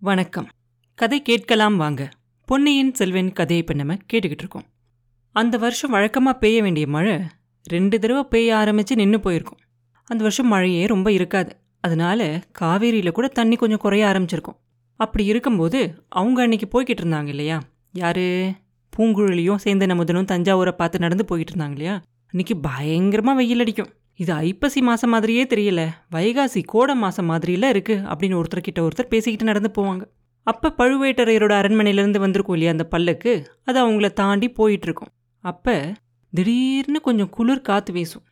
வணக்கம். கதை கேட்கலாம் வாங்க. பொன்னியின் செல்வன் கதையை இப்போ நம்ம கேட்டுக்கிட்டு இருக்கோம். அந்த வருஷம் வழக்கமாக பெய்ய வேண்டிய மழை ரெண்டு தடவை பெய்ய ஆரம்பித்து நின்று போயிருக்கும். அந்த வருஷம் மழையே ரொம்ப இருக்காது. அதனால காவேரியில் கூட தண்ணி கொஞ்சம் குறைய ஆரம்பிச்சிருக்கும். அப்படி இருக்கும்போது அவங்க அன்னைக்கு போய்கிட்டு இருந்தாங்க இல்லையா? யாரு? பூங்குழலியும் சேந்தன் அமுதனும் தஞ்சாவூரை பார்த்து நடந்து போய்கிட்டு இருந்தாங்க இல்லையா? அன்னைக்கு பயங்கரமாக வெயில் அடிக்கும். இது ஐப்பசி மாதம் மாதிரியே தெரியல. வைகாசி கோடை மாதம் மாதிரியெல்லாம் இருக்கு அப்படின்னு ஒருத்தர்கிட்ட ஒருத்தர் பேசிக்கிட்டு நடந்து போவாங்க. அப்போ பழுவேட்டரையரோட அரண்மனையிலேருந்து வந்திருக்கும் இல்லையா அந்த பல்லுக்கு? அது அவங்கள தாண்டி போயிட்டு இருக்கும் அப்போ திடீர்னு கொஞ்சம் குளிர் காற்று வீசும்.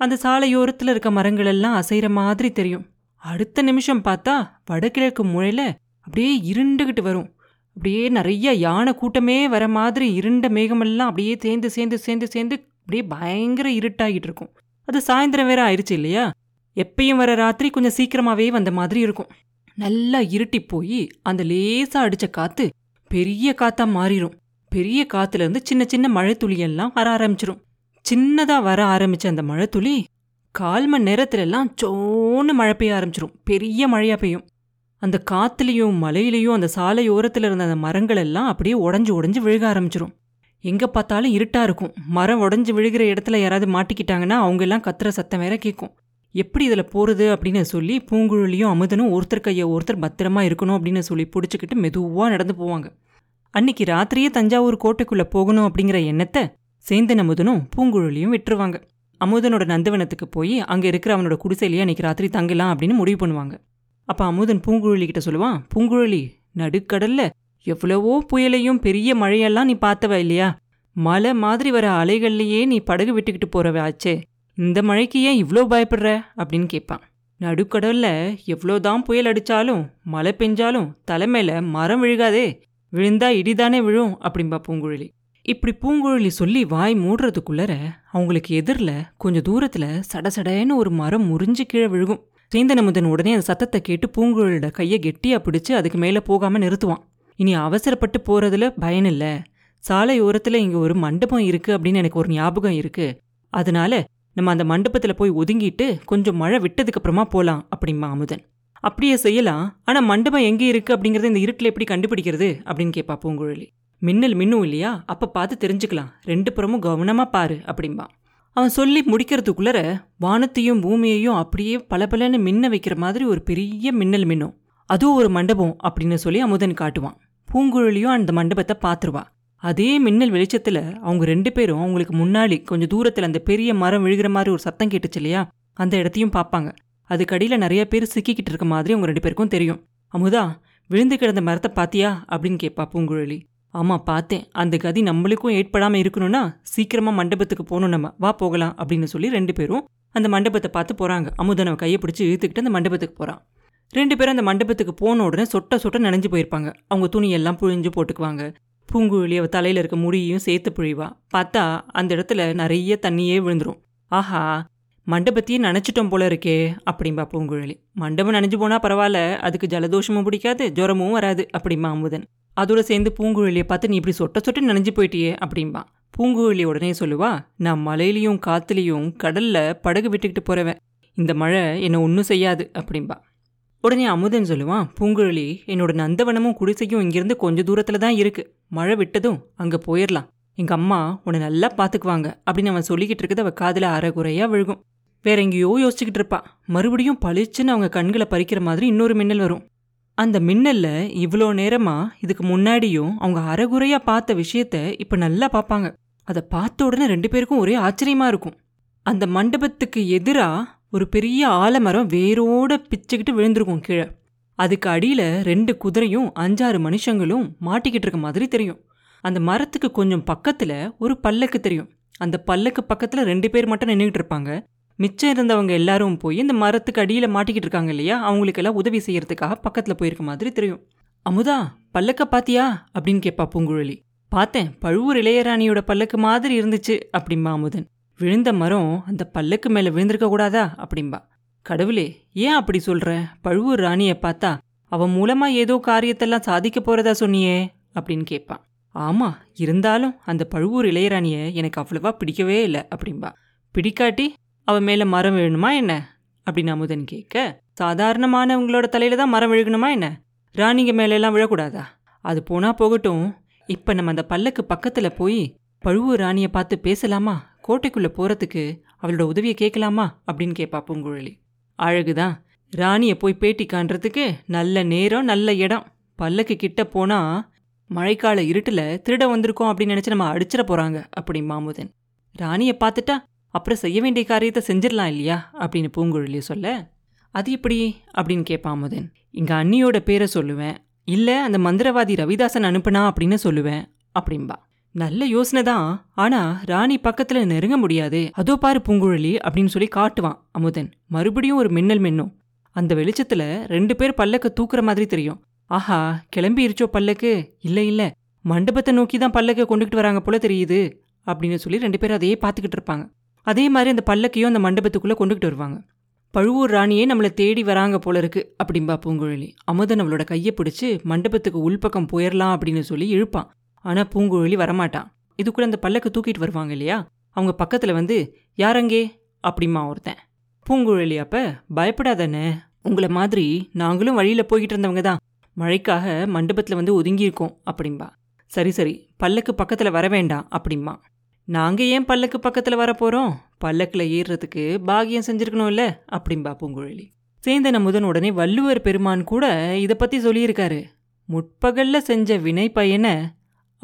அந்த சாலையோரத்தில் இருக்க மரங்கள் எல்லாம் அசைகிற மாதிரி தெரியும். அடுத்த நிமிஷம் பார்த்தா வடகிழக்கு முழையில் அப்படியே இருண்டுகிட்டு வரும். அப்படியே நிறைய யானை கூட்டமே வர மாதிரி இருண்ட மேகமெல்லாம் அப்படியே சேர்ந்து சேர்ந்து சேர்ந்து சேர்ந்து அப்படியே பயங்கர இருட்டாகிட்டு இருக்கும். அது சாயந்தரம் வேற ஆயிடுச்சு இல்லையா? எப்பயும் வர ராத்திரி கொஞ்சம் சீக்கிரமாவே வந்த மாதிரி இருக்கும். நல்லா இருட்டி போய் அந்த லேசா அடிச்ச காத்து பெரிய காத்தா மாறிடும் பெரிய காத்துல இருந்து சின்ன சின்ன மழை துளியெல்லாம் வர ஆரம்பிச்சிரும். சின்னதா வர ஆரம்பிச்ச அந்த மழை துளி கால் மணி நேரத்துல எல்லாம் சோன்னு மழை பெய்ய ஆரம்பிச்சிரும். பெரிய மழையா பெய்யும். அந்த காத்துலயும் மலையிலயும் அந்த சாலையோரத்துல இருந்த அந்த மரங்கள் எல்லாம் அப்படியே உடஞ்சு உடஞ்சு விழுக ஆரம்பிச்சிரும். எங்க பார்த்தாலும் இருட்டா இருக்கும். மரம் உடஞ்சி விழுகிற இடத்துல யாராவது மாட்டிக்கிட்டாங்கன்னா அவங்க எல்லாம் கத்துற சத்தம் வேற கேட்கும் எப்படி இதில் போகிறது அப்படின்னு சொல்லி பூங்குழலியும் அமுதனும் ஒருத்தர் கையை ஒருத்தர் பத்திரமா இருக்கணும் அப்படின்னு சொல்லி பிடிச்சிக்கிட்டு மெதுவாக நடந்து போவாங்க. அன்னைக்கு ராத்திரியே தஞ்சாவூர் கோட்டைக்குள்ளே போகணும் அப்படிங்கிற எண்ணத்தை சேந்தன் அமுதனும் பூங்குழலியும் விட்டுருவாங்க. அமுதனோட நந்தவனத்துக்கு போய் அங்கே இருக்கிற அவனோட குடிசையிலேயே அன்னைக்கு ராத்திரி தங்கலாம் அப்படின்னு முடிவு பண்ணுவாங்க. அப்போ அமுதன் பூங்குழலி கிட்ட சொல்லுவான் பூங்குழலி நடுக்கடலில் எவ்வளவோ புயலையும் பெரிய மழையெல்லாம் நீ பார்த்தவ இல்லையா? மலை மாதிரி வர அலைகள்லையே நீ படகு விட்டுக்கிட்டு போறவ ஆச்சே. இந்த மழைக்கு ஏன் இவ்வளோ பயப்படுற? அப்படின்னு கேட்பான் நடுக்கடல்ல எவ்வளோதான் புயல் அடித்தாலும் மழை பெஞ்சாலும் தலைமையில மரம் விழுகாதே. விழுந்தா இடிதானே விழும் அப்படின்பா பூங்குழலி. இப்படி பூங்குழலி சொல்லி வாய் மூடுறதுக்குள்ளர அவங்களுக்கு எதிரில் கொஞ்சம் தூரத்தில் சடசடன்னு ஒரு மரம் முறிஞ்சு கீழே விழுகும். சேந்தனமுதன் உடனே அந்த சத்தத்தை கேட்டு பூங்குழலியோட கையை கெட்டியாக பிடிச்சு அதுக்கு மேலே போகாமல் நிறுத்துவான். இனி அவசரப்பட்டு போறதுல பயன் இல்ல. சாலையோரத்துல இங்க ஒரு மண்டபம் இருக்கு அப்படின்னு எனக்கு ஒரு ஞாபகம் இருக்கு. அதனால நம்ம அந்த மண்டபத்துல போய் ஒதுங்கிட்டு கொஞ்சம் மழை விட்டதுக்கு அப்புறமா போலாம் அப்படிம்பா அமுதன் அப்படியே செய்யலாம். ஆனா மண்டபம் எங்கே இருக்கு அப்படிங்கறத இந்த இருட்டில் எப்படி கண்டுபிடிக்கிறது அப்படின்னு கேட்பா பூங்குழலி. மின்னல் மின்னும் இல்லையா? அப்ப பார்த்து தெரிஞ்சுக்கலாம். ரெண்டு புறமும் கவனமா பாரு அப்படிம்பா. அவன் சொல்லி முடிக்கிறதுக்குள்ளர வானத்தையும் பூமியையும் அப்படியே பளபளன்னு மின்ன வைக்கிற மாதிரி ஒரு பெரிய மின்னல் மின்னும். அதுவும் ஒரு மண்டபம் அப்படின்னு சொல்லி அமுதன் காட்டுவான். பூங்குழலியும் அந்த மண்டபத்தை பார்த்துருவா. அதே மின்னல் வெளிச்சத்தில் அவங்க ரெண்டு பேரும் அவங்களுக்கு முன்னாடி கொஞ்சம் தூரத்தில் அந்த பெரிய மரம் விழுகிற மாதிரி ஒரு சத்தம் கேட்டுச்சு இல்லையா? அந்த இடத்தையும் பார்ப்பாங்க. அதுக்கடியில் நிறைய பேர் சிக்கிக்கிட்டு இருக்க மாதிரி அவங்க ரெண்டு பேருக்கும் தெரியும். அமுதா விழுந்து கிடந்த மரத்தை பாத்தியா அப்படின்னு கேட்பா பூங்குழலி. ஆமா பார்த்தேன். அந்த கதி நம்மளுக்கும் ஏற்படாமல் இருக்கணும்னா சீக்கிரமா மண்டபத்துக்கு போகணும் நம்ம. வா போகலாம் அப்படின்னு சொல்லி ரெண்டு பேரும் அந்த மண்டபத்தை பார்த்து போறாங்க. அமுதனை கையை பிடிச்சி இழுத்துக்கிட்டு அந்த மண்டபத்துக்கு போறான். ரெண்டு பேரும் அந்த மண்டபத்துக்கு போன உடனே சொட்ட சொட்ட நனைஞ்சு போயிருப்பாங்க. அவங்க துணியெல்லாம் புழிஞ்சு போட்டுக்குவாங்க. பூங்குழலி அவள் தலையில் இருக்க முடியையும் சேர்த்து புழிவா. பார்த்தா அந்த இடத்துல நிறைய தண்ணியே விழுந்துடும் ஆஹா மண்டபத்தையே நனைச்சிட்டோம் போல இருக்கே அப்படிம்பா பூங்குழலி மண்டபம் நனைஞ்சு போனால் பரவாயில்ல அதுக்கு ஜலதோஷமும் பிடிக்காது ஜுரமும் வராது அப்படிம்பா அமுதன். அதோட சேர்ந்து பூங்குழலியை பார்த்து நீ இப்படி சொட்ட சொட்ட நனைஞ்சு போயிட்டியே அப்படிம்பா. பூங்குழலி உடனே சொல்லுவா நான் மலையிலையும் காத்துலேயும் கடலில் படகு விட்டுக்கிட்டு போகிறவன் இந்த மழை என்னை ஒன்றும் செய்யாது அப்படிம்பா. உடனே அமுதன் சொல்லுவான் பூங்குழலி என்னோட நந்தவனமும் குடிசையும் இங்கிருந்து கொஞ்ச தூரத்துல தான் இருக்கு. மழை விட்டதும் அங்க போயிடலாம் எங்க அம்மா உன்னை நல்லா பாத்துக்குவாங்க அப்படின்னு அவன் சொல்லிக்கிட்டு இருக்கிறது அவ காதில் அரைகுறையா விழுகும். வேற எங்கேயோ யோசிச்சுக்கிட்டு இருப்பா. மறுபடியும் பளிச்சுன்னு அவங்க கண்களை பறிக்கிற மாதிரி இன்னொரு மின்னல் வரும். அந்த மின்னல்ல இவ்வளோ நேரமா இதுக்கு முன்னாடியும் அவங்க அரைகுறையா பார்த்த விஷயத்த இப்ப நல்லா பார்ப்பாங்க. அதை பார்த்த உடனே ரெண்டு பேருக்கும் ஒரே ஆச்சரியமா இருக்கும். அந்த மண்டபத்துக்கு எதிரா ஒரு பெரிய ஆலமரம் வேரோட பிச்சுக்கிட்டு விழுந்திருக்கும் கீழே. அதுக்கு அடியில் ரெண்டு குதிரையும் அஞ்சாறு மனுஷங்களும் மாட்டிக்கிட்டு இருக்க மாதிரி தெரியும். அந்த மரத்துக்கு கொஞ்சம் பக்கத்தில் ஒரு பல்லக்கு தெரியும். அந்த பல்லக்கு பக்கத்தில் ரெண்டு பேர் மட்டும் நின்றுக்கிட்டு இருப்பாங்க. மிச்சம் இருந்தவங்க எல்லாரும் போய் இந்த மரத்துக்கு அடியில் மாட்டிக்கிட்டு இருக்காங்க இல்லையா? அவங்களுக்கெல்லாம் உதவி செய்யறதுக்காக பக்கத்தில் போயிருக்க மாதிரி தெரியும். அமுதா பல்லக்க பாத்தியா? அப்படின்னு கேட்பா பூங்குழலி. பார்த்தேன் பழுவூர் இளையராணியோட பல்லக்கு மாதிரி இருந்துச்சு அப்படிம்பா அமுதன். விழுந்த மரம் அந்த பல்லுக்கு மேலே விழுந்திருக்க கூடாதா? அப்படிம்பா. கடவுளே ஏன் அப்படி சொல்ற? பழுவூர் ராணியை பார்த்தா அவன் மூலமா ஏதோ காரியத்தெல்லாம் சாதிக்க போறதா சொன்னியே அப்படின்னு கேட்பான். ஆமா இருந்தாலும் அந்த பழுவூர் இளையராணிய எனக்கு அவ்வளவா பிடிக்கவே இல்லை அப்படிம்பா. பிடிக்காட்டி அவன் மேல மரம் விழணுமா என்ன? அப்படின்னு அமுதன் கேட்க சாதாரணமானவங்களோட தலையில தான் மரம் விழுகணுமா என்ன? ராணிங்க மேலெல்லாம் விழக்கூடாதா? அது போனா போகட்டும். இப்ப நம்ம அந்த பல்லக்கு பக்கத்துல போய் பழுவூர் ராணியை பார்த்து பேசலாமா? கோட்டைக்குள்ளே போகிறதுக்கு அவளோட உதவியை கேட்கலாமா? அப்படின்னு கேட்பா பூங்குழலி. அழகுதான். ராணியை போய் பேட்டி காண்றதுக்கு நல்ல நேரம் நல்ல இடம். பல்லக்கு கிட்ட போனால் மழைக்கால இருட்டில் திருட வந்திருக்கோம் அப்படின்னு நினச்சி நம்ம அடிச்சிட போகிறாங்க அப்படி மாமுதன். ராணியை பார்த்துட்டா அப்புறம் செய்ய வேண்டிய காரியத்தை செஞ்சிடலாம் இல்லையா? அப்படின்னு பூங்குழலி சொல்ல அது எப்படி? அப்படின்னு கேட்பான் அமுதன் இங்கே அண்ணியோட பேரை சொல்லுவேன். இல்லை அந்த மந்திரவாதி ரவிதாசன் அனுப்புனா? அப்படின்னு சொல்லுவேன் அப்படின்பா நல்ல யோசனை தான். ஆனா ராணி பக்கத்துல நெருங்க முடியாது. அதோ பாரு பூங்குழலி அப்படின்னு சொல்லி காட்டுவான் அமுதன். மறுபடியும் ஒரு மின்னல் மின்னும். அந்த வெளிச்சத்துல ரெண்டு பேர் பல்லக்க தூக்குற மாதிரி தெரியும். ஆஹா கிளம்பிருச்சோ பல்லக்கு? இல்ல இல்ல. மண்டபத்தை நோக்கி தான் பல்லக்க கொண்டுகிட்டு வராங்க போல தெரியுது அப்படின்னு சொல்லி ரெண்டு பேரும் அதையே பார்த்துக்கிட்டு இருப்பாங்க. அதே மாதிரி அந்த பல்லக்கையும் அந்த மண்டபத்துக்குள்ள கொண்டுகிட்டு வருவாங்க. பழுவூர் ராணியே நம்மளை தேடி வராங்க போல இருக்கு அப்படின்பா பூங்குழலி. அமுதன் அவளோட கையை பிடிச்சு மண்டபத்துக்கு உள்பக்கம் போயிடலாம் அப்படின்னு சொல்லி இழுப்பான். ஆனால் பூங்குழலி வரமாட்டான் இதுக்குள்ள அந்த பல்லக்கு தூக்கிட்டு வருவாங்க இல்லையா? அவங்க பக்கத்தில் வந்து யாரங்கே அப்படிமா ஒருத்தன். பூங்குழலி அப்போ பயப்படாதானே உங்களை மாதிரி நாங்களும் வழியில் போய்கிட்டு இருந்தவங்க தான். மழைக்காக மண்டபத்தில் வந்து ஒதுங்கியிருக்கோம் அப்படிம்பா. சரி சரி. பல்லக்கு பக்கத்தில் வர வேண்டாம் அப்படிம்பா. நாங்கள் ஏன் பல்லக்கு பக்கத்தில் வரப்போகிறோம் பல்லக்கில் ஏறுறதுக்கு பாகியம் செஞ்சுருக்கணும்ல அப்படிம்பா பூங்குழலி. சேந்தன முதன் உடனே வள்ளுவர் பெருமான் கூட இதை பற்றி சொல்லியிருக்காரு. முற்பகல்ல செஞ்ச வினை பயனை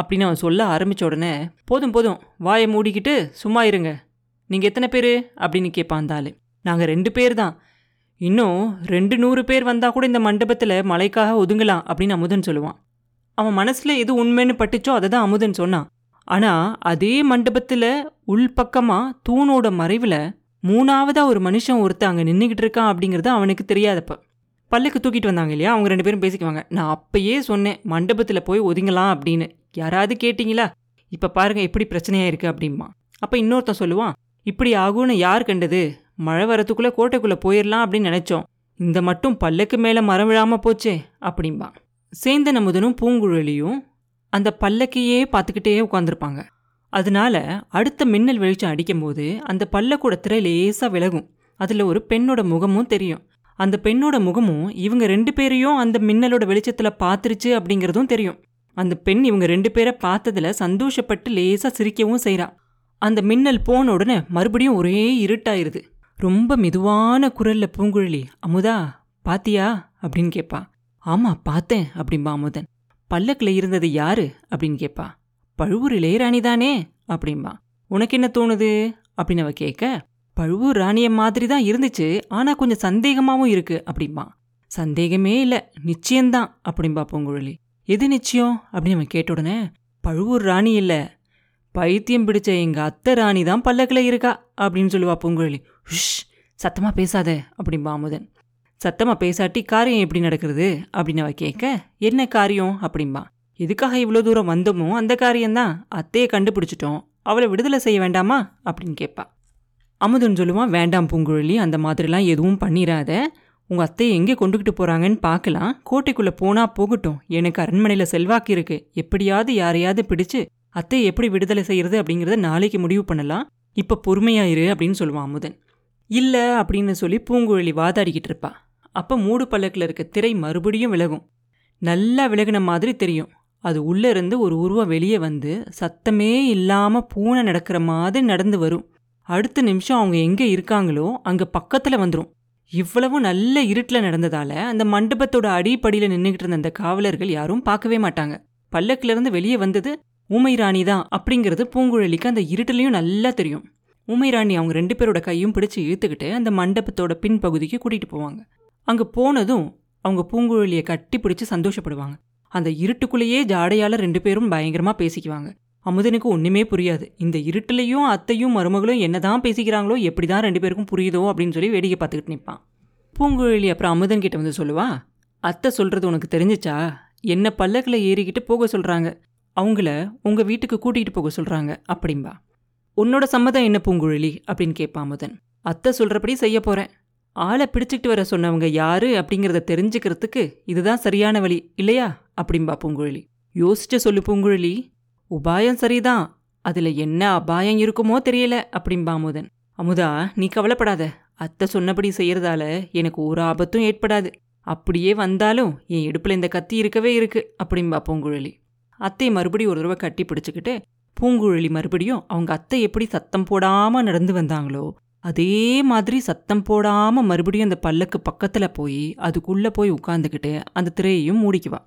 அப்படின்னு அவன் சொல்ல ஆரம்பித்த உடனே போதும் போதும் வாயை மூடிக்கிட்டு சும்மா இருங்க. நீங்கள் எத்தனை பேர்? அப்படின்னு கேட்பான் அந்த ஆள். நாங்கள் ரெண்டு பேர் தான். இன்னும் ரெண்டு நூறு பேர் வந்தால் கூட இந்த மண்டபத்தில் மழைக்காக ஒதுங்கலாம் அப்படின்னு அமுதன் சொல்லுவான். அவன் மனசில் எது உண்மைன்னு பட்டுச்சோ அதை தான் அமுதன் சொன்னான். ஆனால் அதே மண்டபத்தில் உள்பக்கமாக தூணோட மறைவில் மூணாவதாக ஒரு மனுஷன் ஒருத்தன் அங்கே நின்றுக்கிட்டு இருக்கான் அப்படிங்கிறது அவனுக்கு தெரியாதப்ப. பல்லுக்கு தூக்கிட்டு வந்தாங்க இல்லையா? அவங்க ரெண்டு பேரும் பேசிக்குவாங்க. நான் அப்பயே சொன்னேன் மண்டபத்தில் போய் ஒதுங்கலாம் அப்படின்னு. யாராவது கேட்டீங்களா? இப்ப பாருங்க எப்படி பிரச்சனையா இருக்கு அப்படிமா அப்ப இன்னொருத்தன் சொல்லுவான் இப்படி ஆகும்னு யார் கண்டது? மழை வரத்துக்குள்ள கோட்டைக்குள்ள போயிடலாம் அப்படின்னு நினைச்சோம். இந்த மட்டும் பல்லுக்கு மேல மரம் விழாம போச்சே அப்படிம்பா. சேந்தன் அமுதனும் பூங்குழலியும் அந்த பல்லக்கையே பார்த்துக்கிட்டே உட்காந்துருப்பாங்க அதனால அடுத்த மின்னல் வெளிச்சம் அடிக்கும்போது அந்த பல்லக்கூட திரை லேசா விலகும். அதுல ஒரு பெண்ணோட முகமும் தெரியும். அந்த பெண்ணோட முகமும் இவங்க ரெண்டு பேரையும் அந்த மின்னலோட வெளிச்சத்துல பார்த்துருச்சு அப்படிங்கறதும் தெரியும். அந்த பெண் இவங்க ரெண்டு பேரை பார்த்ததுல சந்தோஷப்பட்டு லேசா சிரிக்கவும் செய்றா. அந்த மின்னல் போன உடனே மறுபடியும் ஒரே இருட்டாயிருது. ரொம்ப மெதுவான குரல்ல பூங்குழலி அமுதா பாத்தியா? அப்படின்னு கேட்பா ஆமா பார்த்தேன் அப்படிம்பா அமுதன். பல்லக்குல இருந்தது யாரு? அப்படின்னு கேட்பா பழுவூர் இளையராணி தானே? அப்படிம்பா. உனக்கு என்ன தோணுது? அப்படின்னு அவ கேட்க பழுவூர் ராணிய மாதிரி தான் இருந்துச்சு ஆனா கொஞ்சம் சந்தேகமாவும் இருக்கு அப்படிம்பா. சந்தேகமே இல்ல நிச்சயம்தான் அப்படிம்பா பூங்குழலி. எது நிச்சயம்? அப்படின்னு அவன் கேட்ட உடனே பழுவூர் ராணி இல்லை. பைத்தியம் பிடிச்ச எங்கள் அத்தை ராணி தான் பல்லக்கில் இருக்கா? அப்படின்னு சொல்லுவா பூங்குழலி. உஷ் சத்தமாக பேசாத அப்படின்பா அமுதன். சத்தமாக பேசாட்டி காரியம் எப்படி நடக்கிறது? அப்படின்னு அவ கேட்க என்ன காரியம்? அப்படிம்பா. எதுக்காக இவ்வளோ தூரம் வந்தோமோ அந்த காரியம்தான். அத்தையை கண்டுபிடிச்சிட்டோம். அவளை விடுதலை செய்ய வேண்டாமா? அப்படின்னு கேட்பா. அமுதன் சொல்லுவான் வேண்டாம் பூங்குழலி அந்த மாதிரிலாம் எதுவும் பண்ணிடாத உங்க அத்தையை எங்கே கொண்டுகிட்டு போறாங்கன்னு பார்க்கலாம். கோட்டைக்குள்ள போனா போகட்டும். எனக்கு அரண்மனையில செல்வாக்கு இருக்கு. எப்படியாவது யாரையாவது பிடிச்சு அத்தையை எப்படி விடுதலை செய்யறது அப்படிங்கறத நாளைக்கு முடிவு பண்ணலாம். இப்ப பொறுமையாயிரு அப்படின்னு சொல்லுவான் அமுதன். இல்ல அப்படின்னு சொல்லி பூங்குழலி வாதாடிக்கிட்டு இருப்பா. அப்ப மூடு பல்லக்கில் இருக்க திரை மறுபடியும் விலகும். நல்லா விலகின மாதிரி தெரியும். அது உள்ள இருந்து ஒரு உருவம் வெளியே வந்து சத்தமே இல்லாம பூனை நடக்கிற மாதிரி நடந்து வரும். அடுத்த நிமிஷம் அவங்க எங்க இருக்காங்களோ அங்க பக்கத்துல வந்துடும் இவ்வளவு நல்ல இருட்டில் நடந்ததால அந்த மண்டபத்தோட அடிப்படியில் நின்றுகிட்டு இருந்த அந்த காவலர்கள் யாரும் பார்க்கவே மாட்டாங்க. பல்லக்கிலிருந்து வெளியே வந்தது ஊமை ராணி தான் அப்படிங்கிறது பூங்குழலிக்கு அந்த இருட்டிலையும் நல்லா தெரியும். ஊமை ராணி அவங்க ரெண்டு பேரோட கையும் பிடிச்சு இழுத்துக்கிட்டு அந்த மண்டபத்தோட பின்பகுதிக்கு கூட்டிட்டு போவாங்க. அங்கே போனதும் அவங்க பூங்குழலியை கட்டி பிடிச்சி சந்தோஷப்படுவாங்க. அந்த இருட்டுக்குள்ளேயே ஜாடையால் ரெண்டு பேரும் பயங்கரமாக பேசிக்குவாங்க. அமுதனுக்கு ஒன்றுமே புரியாது. இந்த இருட்டிலையும் அத்தையும் மருமகளும் என்னதான் பேசிக்கிறாங்களோ எப்படி தான் ரெண்டு பேருக்கும் புரியுதோ அப்படின்னு சொல்லி வேடிக்கை பார்த்துக்கிட்டு நிற்பான் பூங்குழலி அப்புறம் அமுதன் கிட்ட வந்து சொல்லுவா அத்தை சொல்கிறது உனக்கு தெரிஞ்சுச்சா? என்ன பல்லக்கில் ஏறிக்கிட்டு போக சொல்கிறாங்க அவங்கள உங்கள் வீட்டுக்கு கூட்டிகிட்டு போக சொல்கிறாங்க அப்படிம்பா. உன்னோட சம்மதம் என்ன பூங்குழலி? அப்படின்னு கேட்பான் அமுதன். அத்தை சொல்கிறபடி செய்ய போகிறேன் ஆளை பிடிச்சிக்கிட்டு வர சொன்னவங்க யாரு அப்படிங்கிறத தெரிஞ்சுக்கிறதுக்கு இதுதான் சரியான வழி இல்லையா? அப்படிம்பா பூங்குழலி. யோசிச்சு சொல்லு பூங்குழலி. உபாயம் சரிதான். அதுல என்ன அபாயம் இருக்குமோ தெரியல அப்படிம்பா அமுதன். அமுதா நீ கவலைப்படாத. அத்தை சொன்னபடி செய்யறதால எனக்கு ஒரு ஆபத்தும் ஏற்படாது. அப்படியே வந்தாலும் என் இடுப்பில் இந்த கத்தி இருக்கவே இருக்கு அப்படிம்பா பூங்குழலி. அத்தை மறுபடியும் ஒரு தடவை கட்டி பிடிச்சிக்கிட்டு பூங்குழலி மறுபடியும் அவங்க அத்தை எப்படி சத்தம் போடாம நடந்து வந்தாங்களோ அதே மாதிரி சத்தம் போடாம மறுபடியும் அந்த பல்லக்கு பக்கத்துல போய் அதுக்குள்ள போய் உட்காந்துக்கிட்டு அந்த திரையையும் மூடிக்குவான்